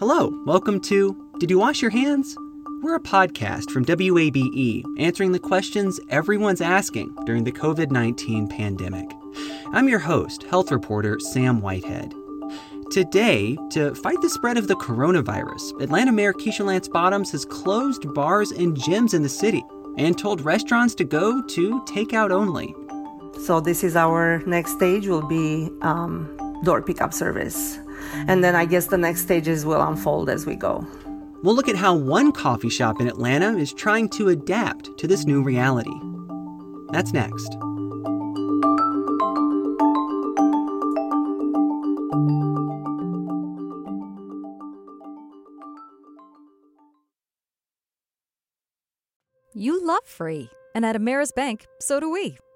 Hello, welcome to Did You Wash Your Hands? We're a podcast from WABE answering the questions everyone's asking during the COVID 19 pandemic. I'm your host, health reporter Sam Whitehead. Today, to fight the spread of the coronavirus, Atlanta Mayor Keisha Lance Bottoms has closed bars and gyms in the city and told restaurants to go to takeout only. So this is our next stage will be um, door pickup service. And then I guess the next stages will unfold as we go. We'll look at how one coffee shop in Atlanta is trying to adapt to this new reality. That's next. You love free. And at Ameris Bank, so do we.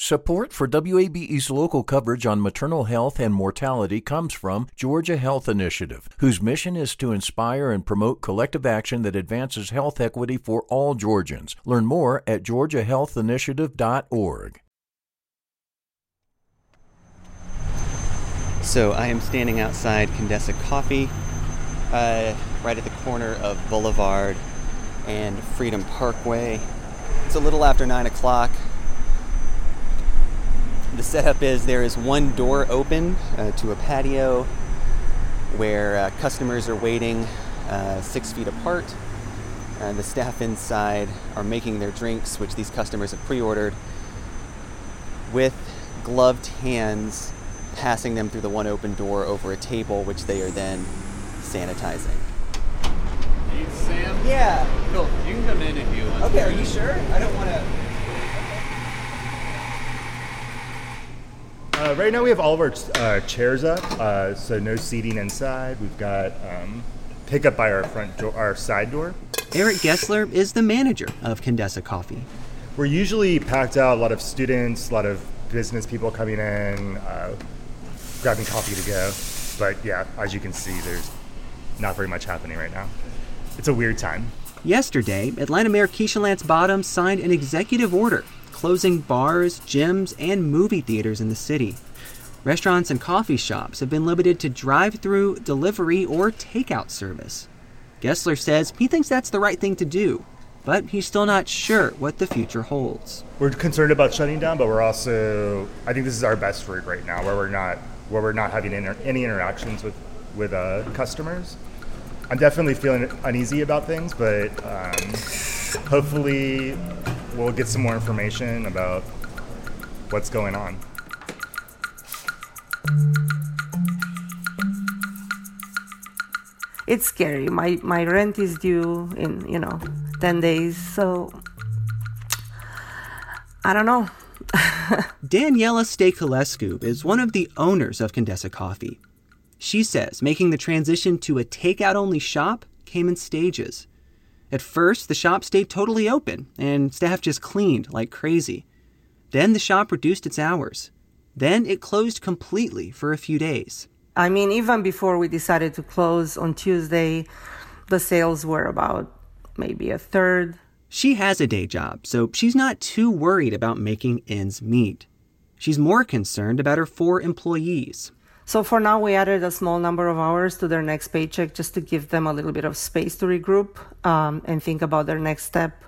Support for WABE's local coverage on maternal health and mortality comes from Georgia Health Initiative, whose mission is to inspire and promote collective action that advances health equity for all Georgians. Learn more at georgiahealthinitiative.org. So I am standing outside Condesa Coffee, uh, right at the corner of Boulevard and Freedom Parkway. It's a little after 9 o'clock. The setup is there is one door open uh, to a patio where uh, customers are waiting uh, six feet apart. Uh, the staff inside are making their drinks, which these customers have pre ordered, with gloved hands, passing them through the one open door over a table, which they are then sanitizing. Hey, Sam? Yeah. Cool. You can come in if you want. Okay, are you sure? I don't want to. Uh, right now we have all of our uh, chairs up, uh, so no seating inside. We've got um, pickup by our front door, our side door. Eric Gessler is the manager of Condesa Coffee. We're usually packed out. A lot of students, a lot of business people coming in, uh, grabbing coffee to go. But yeah, as you can see, there's not very much happening right now. It's a weird time. Yesterday, Atlanta Mayor Keisha Lance Bottoms signed an executive order closing bars, gyms, and movie theaters in the city. Restaurants and coffee shops have been limited to drive through, delivery, or takeout service. Gessler says he thinks that's the right thing to do, but he's still not sure what the future holds. We're concerned about shutting down, but we're also I think this is our best route right now, where we're not where we're not having inter- any interactions with with uh, customers. I'm definitely feeling uneasy about things, but um, hopefully we'll get some more information about what's going on. It's scary. My my rent is due in, you know, 10 days. So I don't know. Daniela Stakelescu is one of the owners of Condesa Coffee. She says making the transition to a takeout only shop came in stages. At first, the shop stayed totally open and staff just cleaned like crazy. Then the shop reduced its hours. Then it closed completely for a few days. I mean, even before we decided to close on Tuesday, the sales were about maybe a third. She has a day job, so she's not too worried about making ends meet. She's more concerned about her four employees. So for now, we added a small number of hours to their next paycheck just to give them a little bit of space to regroup um, and think about their next step.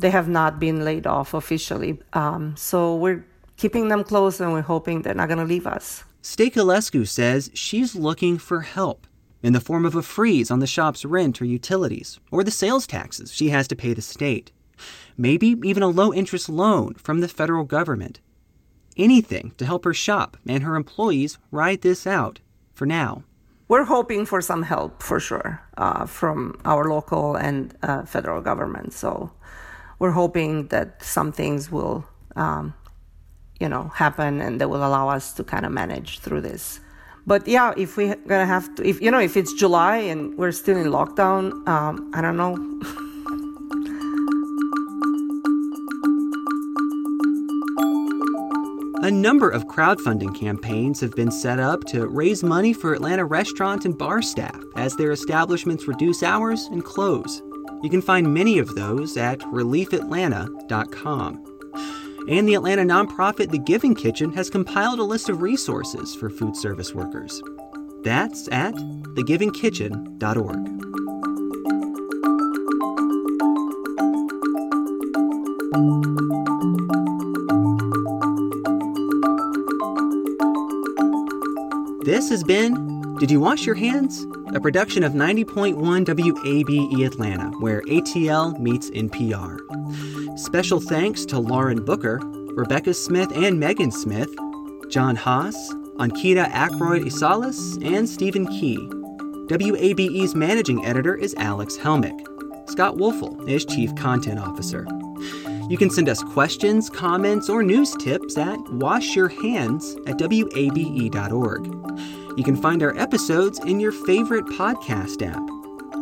They have not been laid off officially, um, so we're keeping them close and we're hoping they're not going to leave us. Stakelescu says she's looking for help in the form of a freeze on the shop's rent or utilities, or the sales taxes she has to pay the state. Maybe even a low interest loan from the federal government. Anything to help her shop and her employees ride this out for now. we're hoping for some help for sure uh, from our local and uh, federal government. So we're hoping that some things will, um, you know, happen and that will allow us to kind of manage through this. But yeah, if we're gonna have to, if you know, if it's July and we're still in lockdown, um, I don't know. A number of crowdfunding campaigns have been set up to raise money for Atlanta restaurant and bar staff as their establishments reduce hours and close. You can find many of those at reliefatlanta.com. And the Atlanta nonprofit The Giving Kitchen has compiled a list of resources for food service workers. That's at thegivingkitchen.org. This has been Did You Wash Your Hands? A production of 90.1 WABE Atlanta, where ATL meets NPR. Special thanks to Lauren Booker, Rebecca Smith and Megan Smith, John Haas, Ankita Ackroyd Isalis, and Stephen Key. WABE's managing editor is Alex Helmick. Scott Woelfel is Chief Content Officer. You can send us questions, comments, or news tips at washyourhands at wabe.org. You can find our episodes in your favorite podcast app.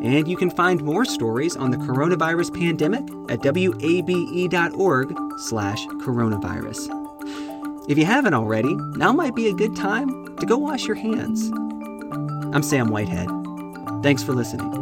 And you can find more stories on the coronavirus pandemic at wabe.org slash coronavirus. If you haven't already, now might be a good time to go wash your hands. I'm Sam Whitehead. Thanks for listening.